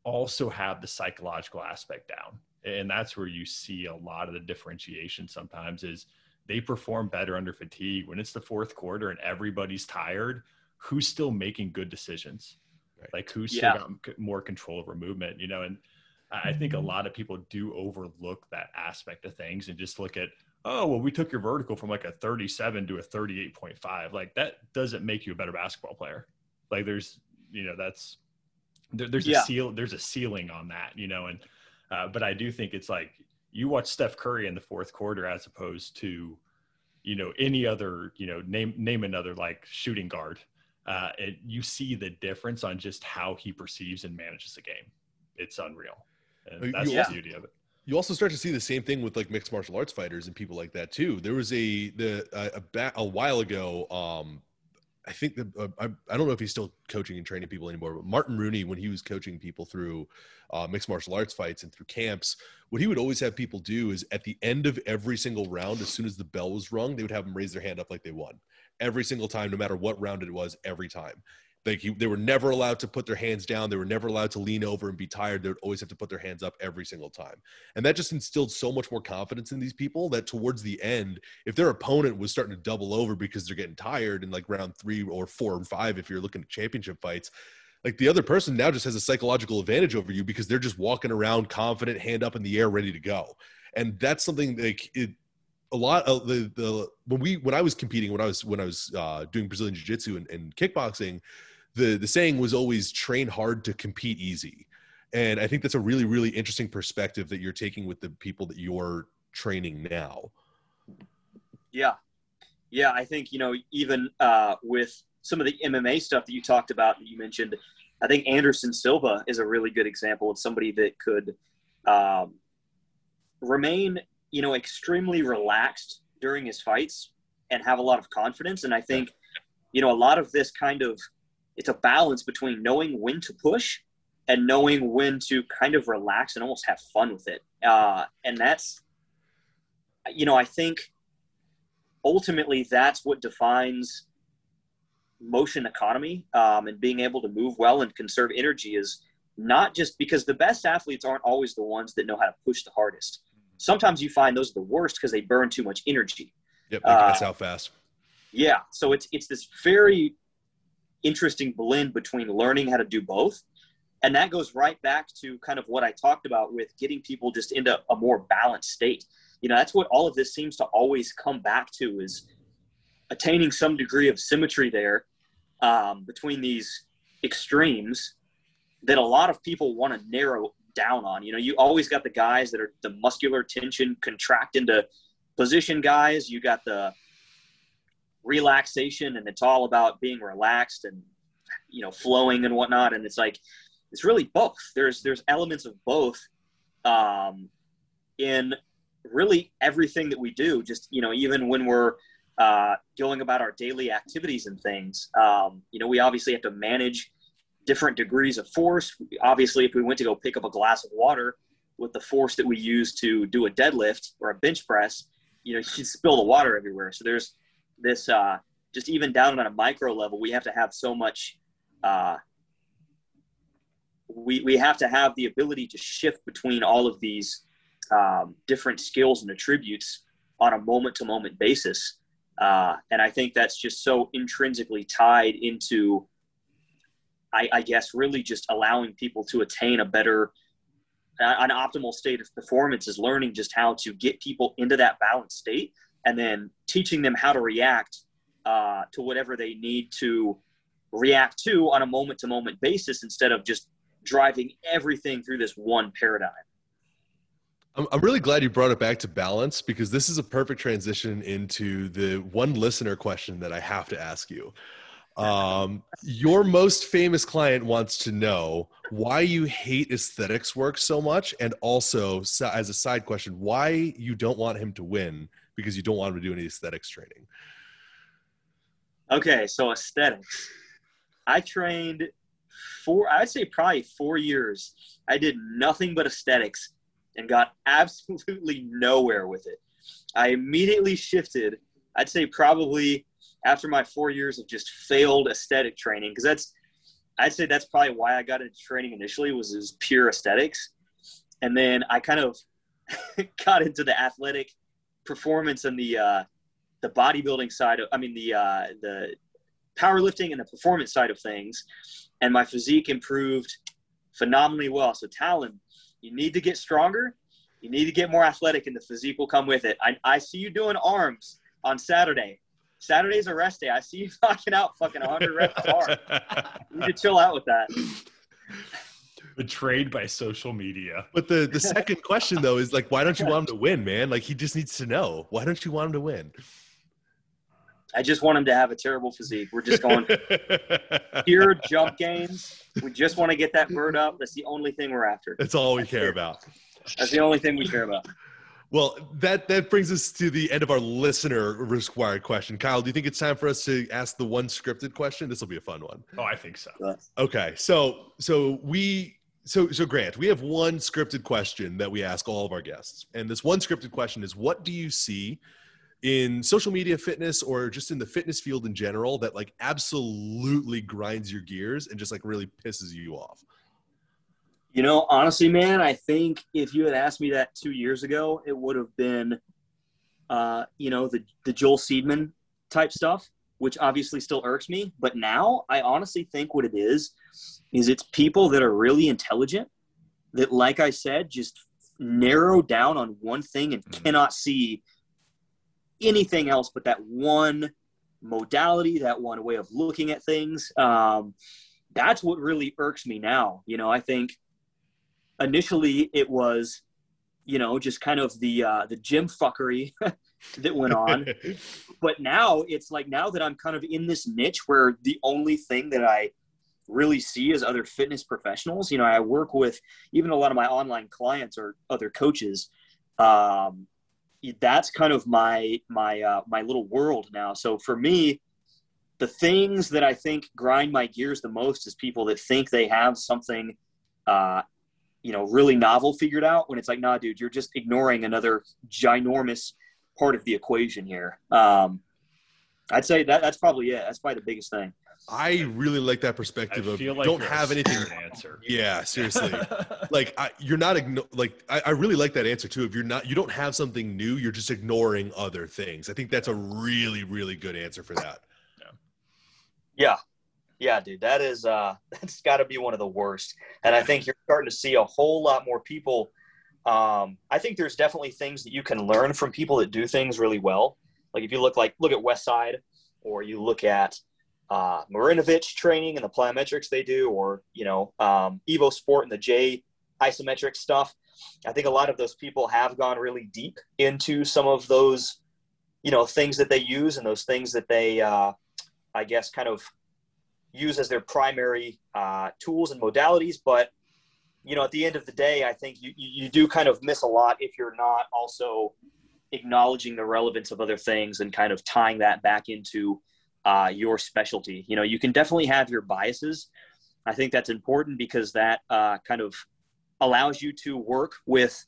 also have the psychological aspect down. And that's where you see a lot of the differentiation sometimes is they perform better under fatigue. When it's the fourth quarter and everybody's tired, who's still making good decisions? Right. Like who's yeah. still got more control over movement, you know, and I think a mm-hmm. lot of people do overlook that aspect of things and just look at, oh well we took your vertical from like a 37 to a 38.5 like that doesn't make you a better basketball player like there's you know that's there, there's yeah. a seal there's a ceiling on that you know and uh, but i do think it's like you watch steph curry in the fourth quarter as opposed to you know any other you know name name another like shooting guard uh, it, you see the difference on just how he perceives and manages the game it's unreal and that's the beauty of it you also start to see the same thing with like mixed martial arts fighters and people like that too. There was a the a, a, a while ago. Um, I think that uh, I, I don't know if he's still coaching and training people anymore, but Martin Rooney, when he was coaching people through uh, mixed martial arts fights and through camps, what he would always have people do is at the end of every single round, as soon as the bell was rung, they would have them raise their hand up like they won every single time, no matter what round it was, every time. Like he, they were never allowed to put their hands down. They were never allowed to lean over and be tired. They would always have to put their hands up every single time. And that just instilled so much more confidence in these people that towards the end, if their opponent was starting to double over because they're getting tired in like round three or four and five, if you're looking at championship fights, like the other person now just has a psychological advantage over you because they're just walking around confident, hand up in the air, ready to go. And that's something like it, a lot of the the when we when I was competing when I was when I was uh, doing Brazilian Jiu Jitsu and, and kickboxing, the the saying was always train hard to compete easy. And i think that's a really really interesting perspective that you're taking with the people that you're training now. Yeah. Yeah i think you know even uh, with some of the mma stuff that you talked about that you mentioned i think anderson silva is a really good example of somebody that could um, remain you know extremely relaxed during his fights and have a lot of confidence and i think you know a lot of this kind of it's a balance between knowing when to push and knowing when to kind of relax and almost have fun with it. Uh, and that's, you know, I think ultimately that's what defines motion economy um, and being able to move well and conserve energy is not just because the best athletes aren't always the ones that know how to push the hardest. Sometimes you find those are the worst because they burn too much energy. Yep, that's uh, how fast. Yeah, so it's it's this very interesting blend between learning how to do both and that goes right back to kind of what i talked about with getting people just into a more balanced state you know that's what all of this seems to always come back to is attaining some degree of symmetry there um, between these extremes that a lot of people want to narrow down on. You know you always got the guys that are the muscular tension contract into position guys. You got the relaxation and it's all about being relaxed and you know flowing and whatnot. And it's like it's really both. There's there's elements of both um, in really everything that we do. Just you know even when we're uh, going about our daily activities and things um, you know we obviously have to manage different degrees of force obviously if we went to go pick up a glass of water with the force that we use to do a deadlift or a bench press you know you should spill the water everywhere so there's this uh, just even down on a micro level, we have to have so much. Uh, we we have to have the ability to shift between all of these um, different skills and attributes on a moment to moment basis, uh, and I think that's just so intrinsically tied into. I, I guess really just allowing people to attain a better an optimal state of performance is learning just how to get people into that balanced state and then teaching them how to react uh, to whatever they need to react to on a moment to moment basis instead of just driving everything through this one paradigm. I'm really glad you brought it back to balance because this is a perfect transition into the one listener question that I have to ask you. Um, your most famous client wants to know why you hate aesthetics work so much, and also, as a side question, why you don't want him to win because you don't want him to do any aesthetics training. Okay, so aesthetics. I trained four, I'd say probably four years. I did nothing but aesthetics and got absolutely nowhere with it. I immediately shifted, I'd say probably after my four years of just failed aesthetic training, because that's, I'd say that's probably why I got into training initially was is pure aesthetics. And then I kind of got into the athletic performance and the, uh, the bodybuilding side of, I mean, the, uh, the powerlifting and the performance side of things. And my physique improved phenomenally well. So Talon, you need to get stronger. You need to get more athletic, and the physique will come with it. I, I see you doing arms on Saturday. Saturday's a rest day. I see you knocking out fucking 100 reps of arms. You need to chill out with that. Betrayed by social media. But the the second question though is like, why don't you want him to win, man? Like he just needs to know. Why don't you want him to win? I just want him to have a terrible physique. We're just going pure jump gains. We just want to get that bird up. That's the only thing we're after. That's all we care about. That's the only thing we care about. Well, that that brings us to the end of our listener required question. Kyle, do you think it's time for us to ask the one scripted question? This will be a fun one. Oh, I think so. Okay, so so we so so Grant, we have one scripted question that we ask all of our guests, and this one scripted question is: What do you see in social media fitness or just in the fitness field in general that like absolutely grinds your gears and just like really pisses you off? You know, honestly, man, I think if you had asked me that two years ago, it would have been, uh, you know, the the Joel Seedman type stuff, which obviously still irks me. But now, I honestly think what it is is it's people that are really intelligent that, like I said, just narrow down on one thing and Mhm. cannot see anything else but that one modality, that one way of looking at things. Um, that's what really irks me now. You know, I think initially it was, you know, just kind of the uh, the gym fuckery that went on. but now it's like now that I'm kind of in this niche where the only thing that I really see is other fitness professionals. You know, I work with even a lot of my online clients or other coaches. Um, that's kind of my my uh, my little world now. So for me, the things that I think grind my gears the most is people that think they have something, uh, you know, really novel figured out. When it's like, nah, dude, you're just ignoring another ginormous part of the equation here. Um, I'd say that that's probably it. That's probably the biggest thing. I really like that I perspective of feel like don't have anything. scared Answer. Yeah, seriously. like I, you're not igno- like I, I really like that answer too. If you're not, you don't have something new, you're just ignoring other things. I think that's a really, really good answer for that. Yeah. Yeah. Yeah, dude, that is uh that's got to be one of the worst. And I think you're starting to see a whole lot more people um I think there's definitely things that you can learn from people that do things really well. Like if you look like look at Westside or you look at uh Marinovich training and the plyometrics they do or, you know, um Evo Sport and the J isometric stuff. I think a lot of those people have gone really deep into some of those you know things that they use and those things that they uh I guess, kind of use as their primary uh, tools and modalities. But you know, at the end of the day, I think you you do kind of miss a lot if you're not also acknowledging the relevance of other things and kind of tying that back into uh, your specialty. You know, you can definitely have your biases. I think that's important because that uh, kind of allows you to work with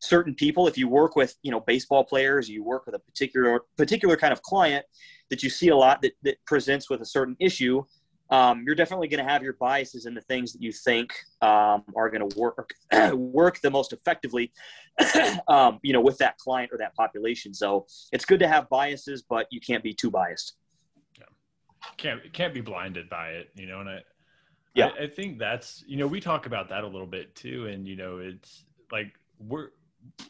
certain people. If you work with, you know, baseball players, you work with a particular particular kind of client that you see a lot that, that presents with a certain issue, um, you're definitely going to have your biases in the things that you think um, are going to work work the most effectively, um, you know, with that client or that population. So it's good to have biases, but you can't be too biased. can't can't be blinded by it, you know. And I, Yeah. I, I think that's you know we talk about that a little bit too, and you know it's like we're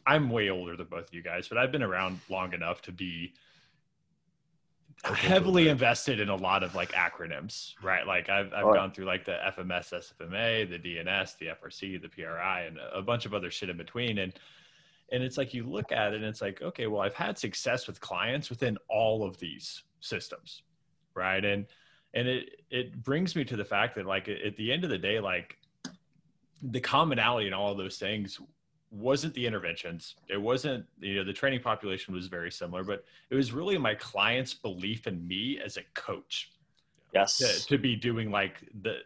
I'm way older than both of you guys, but I've been around long enough to be heavily invested in a lot of like acronyms, right? Like I've I've Oh, gone through like the FMS, SFMA, the DNS, the FRC, the PRI, and a bunch of other shit in between, and and it's like you look at it and it's like okay well i've had success with clients within all of these systems right? And and it it brings me to the fact that like at the end of the day like the commonality in all of those things wasn't the interventions it wasn't you know the training population was very similar but it was really my client's belief in me as a coach yes to, to be doing like the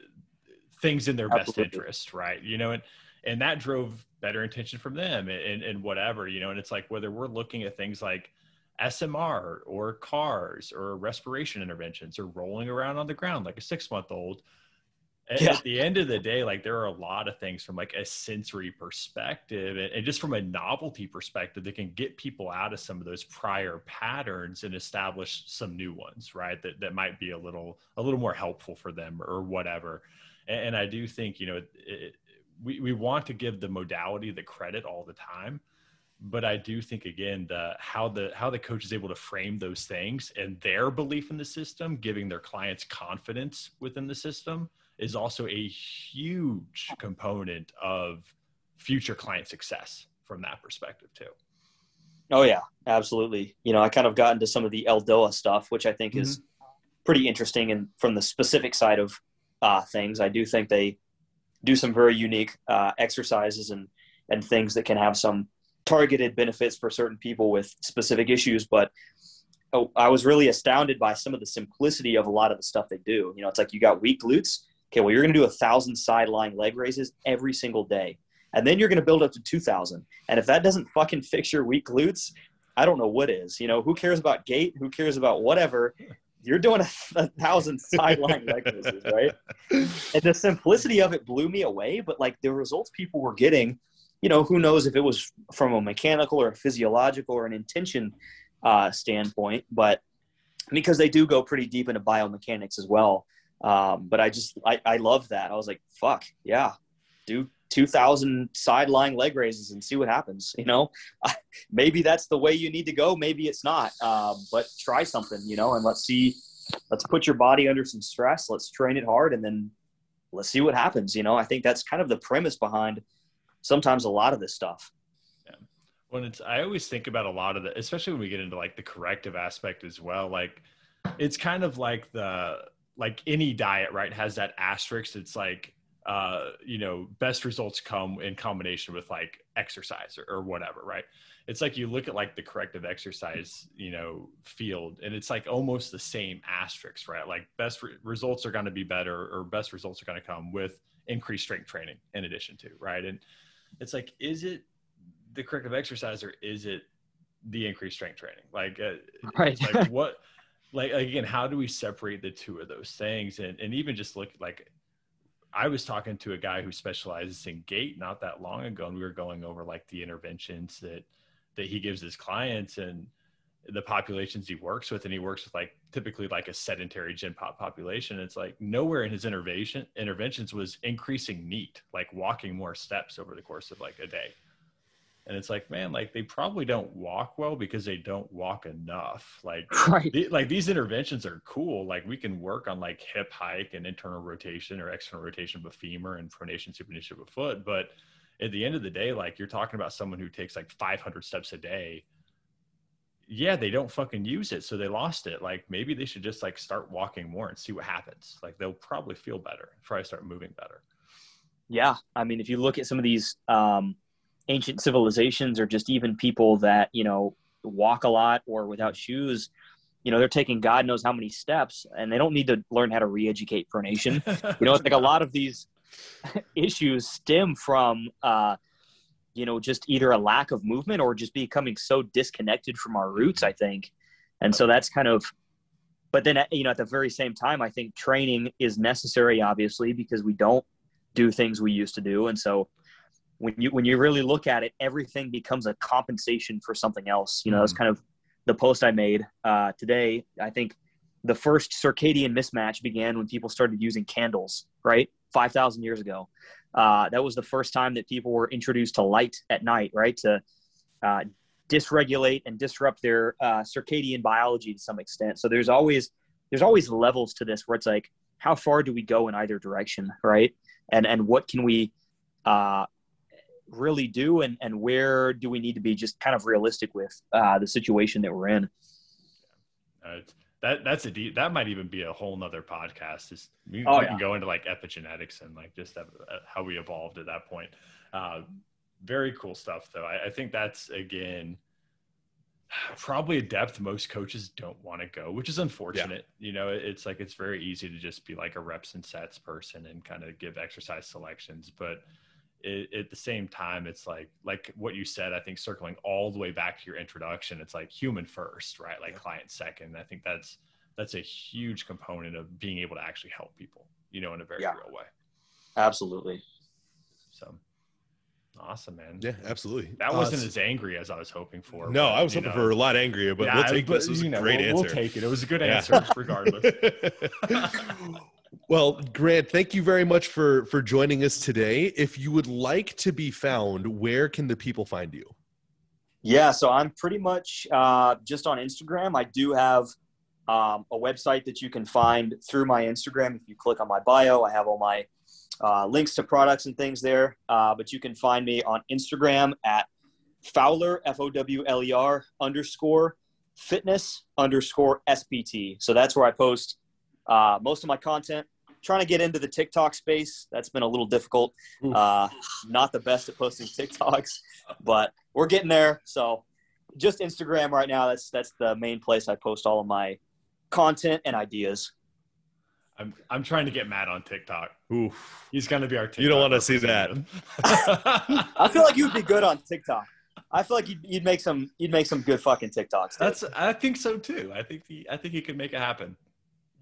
things in their Absolutely. best interest, right? You know, and and that drove better intention from them and, and whatever, you know, and it's like whether we're looking at things like SMR or cars or respiration interventions or rolling around on the ground like a six month old. Yeah. At the end of the day, like there are a lot of things from like a sensory perspective and, and, just from a novelty perspective that can get people out of some of those prior patterns and establish some new ones, right? That that might be a little a little more helpful for them or whatever. And, and I do think you know it, we we want to give the modality the credit all the time, but I do think again the how the how the coach is able to frame those things and their belief in the system, giving their clients confidence within the system, is also a huge component of future client success from that perspective too. Oh yeah, absolutely. You know, I kind of got into some of the Eldoa stuff, which I think mm-hmm. is pretty interesting, and from the specific side of uh, things, I do think they do some very unique uh, exercises and and things that can have some targeted benefits for certain people with specific issues. But oh, I was really astounded by some of the simplicity of a lot of the stuff they do. You know, it's like you got weak glutes. Okay, well, you're going to do a thousand side lying leg raises every single day. And then you're going to build up to 2,000. And if that doesn't fucking fix your weak glutes, I don't know what is. You know, who cares about gait? Who cares about whatever? You're doing a, a thousand sideline leg raises, right? And the simplicity of it blew me away. But like the results people were getting, you know, who knows if it was from a mechanical or a physiological or an intention uh, standpoint, but because they do go pretty deep into biomechanics as well. Um, but I just I, I love that. I was like, fuck yeah, do 2000 sideline leg raises and see what happens. You know, maybe that's the way you need to go. Maybe it's not. Um, but try something, you know, and let's see. Let's put your body under some stress. Let's train it hard, and then let's see what happens. You know, I think that's kind of the premise behind sometimes a lot of this stuff. Yeah. When it's, I always think about a lot of the, especially when we get into like the corrective aspect as well. Like, it's kind of like the like any diet, right? Has that asterisk. It's like uh, you know, best results come in combination with like exercise or, or, whatever, right? It's like you look at like the corrective exercise, you know, field, and it's like almost the same asterisk, right? Like best re- results are going to be better, or best results are going to come with increased strength training in addition to, right? And it's like, is it the corrective exercise or is it the increased strength training? Like, uh, right? Like what? Like again, how do we separate the two of those things? And and even just look like I was talking to a guy who specializes in gait not that long ago, and we were going over like the interventions that that he gives his clients and the populations he works with, and he works with like typically like a sedentary gen pop population. It's like nowhere in his intervention interventions was increasing NEAT, like walking more steps over the course of like a day and it's like man like they probably don't walk well because they don't walk enough. Like right. the, like these interventions are cool. Like we can work on like hip hike and internal rotation or external rotation of a femur and pronation supination of a foot. But at the end of the day like you're talking about someone who takes like 500 steps a day. Yeah they don't fucking use it so they lost it. Like maybe they should just like start walking more and see what happens. Like they'll probably feel better to start moving better. Yeah. I mean if you look at some of these um ancient civilizations or just even people that you know walk a lot or without shoes you know they're taking god knows how many steps and they don't need to learn how to re-educate pronation you know it's like a lot of these issues stem from uh you know just either a lack of movement or just becoming so disconnected from our roots i think. And so that's kind of but then you know at the very same time i think training is necessary obviously because we don't do things we used to do. And so when you when you really look at it, everything becomes a compensation for something else. You know, mm-hmm. that's kind of the post I made uh, today. I think the first circadian mismatch began when people started using candles, right? 5,000 years ago. Uh, that was the first time that people were introduced to light at night, right? To uh, dysregulate and disrupt their uh, circadian biology to some extent. So there's always there's always levels to this where it's like, how far do we go in either direction, right? And and what can we uh, really do and, and where do we need to be just kind of realistic with uh, the situation that we're in uh, that that's a deep that might even be a whole nother podcast just we, oh, we yeah. can go into like epigenetics and like just how we evolved at that point uh, very cool stuff though I, I think that's again probably a depth most coaches don't want to go, which is unfortunate. Yeah. You know, it's like it's very easy to just be like a reps and sets person and kind of give exercise selections, but it, at the same time, it's like like what you said. I think circling all the way back to your introduction, it's like human first, right? Like yeah. client second. I think that's that's a huge component of being able to actually help people, you know, in a very yeah. real way. Absolutely. So Awesome, man. Yeah, absolutely. That wasn't uh, as angry as I was hoping for. No, but, I was hoping know. for a lot angrier, but yeah, we'll take but, this. It was a know, great we'll, answer. We'll take it. It was a good answer, regardless. well, Grant, thank you very much for for joining us today. If you would like to be found, where can the people find you? Yeah, so I'm pretty much uh, just on Instagram. I do have um, a website that you can find through my Instagram. If you click on my bio, I have all my uh, links to products and things there. Uh, but you can find me on Instagram at Fowler, F O W L E R underscore fitness underscore SPT. So that's where I post uh, most of my content. Trying to get into the TikTok space. That's been a little difficult. Uh, not the best at posting TikToks, but we're getting there. So just Instagram right now. That's that's the main place I post all of my content and ideas. I'm I'm trying to get Matt on TikTok. Oof. He's gonna be our TikTok. You don't want to see that. I feel like you would be good on TikTok. I feel like you'd, you'd make some you'd make some good fucking TikToks. Dude. That's I think so too. I think he I think he could make it happen.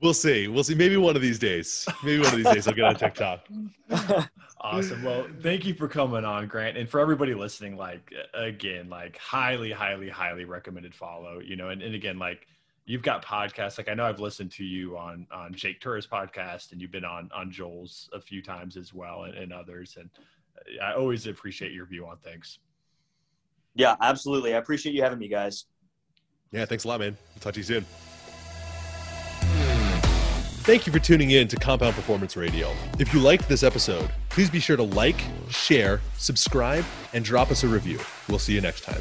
We'll see. We'll see. Maybe one of these days. Maybe one of these days I'll get on TikTok. awesome. Well, thank you for coming on, Grant, and for everybody listening. Like again, like highly, highly, highly recommended follow. You know, and, and again, like you've got podcasts like i know i've listened to you on on jake Tuura's podcast and you've been on on joel's a few times as well and, and others and i always appreciate your view on things yeah absolutely i appreciate you having me guys yeah thanks a lot man will talk to you soon Thank you for tuning in to Compound Performance Radio. If you liked this episode, please be sure to like, share, subscribe, and drop us a review. We'll see you next time.